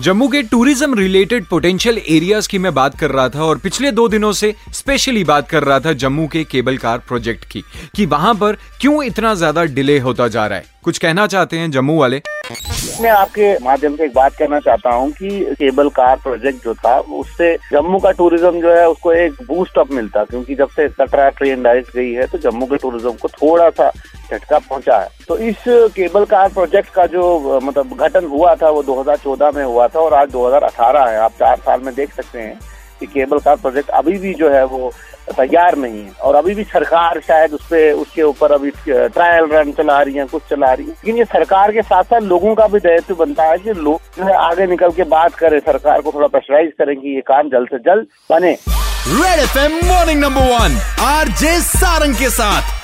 जम्मू के tourism related potential areas की मैं बात कर रहा था और पिछले दो दिनों से स्पेशली बात कर रहा था जम्मू के केबल कार प्रोजेक्ट की, कि वहाँ पर क्यों इतना ज़्यादा डिले होता जा रहा है। कुछ कहना चाहते हैं जम्मू वाले? मैं आपके माध्यम से एक बात कहना चाहता हूँ कि केबल कार प्रोजेक्ट जो था, उससे जम्मू का टूरिज़्म जो है, उसको एक बूस्ट अप मिलता, क्योंकि जब से कटरा ट्रेन डाइज गई है तो जम्मू के टूरिज़्म को थोड़ा सा झटका पहुँचा है। तो इस केबल कार प्रोजेक्ट का जो मतलब गठन हुआ था, वो 2014 में हुआ था और आज 2018 है। आप चार साल में देख सकते हैं कि केबल कार प्रोजेक्ट अभी भी जो है वो तैयार नहीं है और अभी भी सरकार शायद उस पर उसके ऊपर अभी ट्रायल रन चला रही है, कुछ चला रही है। लेकिन ये सरकार के साथ साथ लोगों का भी दायित्व बनता है कि लोग जो है आगे निकल के बात करें, सरकार को थोड़ा प्रेशराइज करें कि ये काम जल्द से जल्द बने। Red FM morning number one R J Sarang के साथ।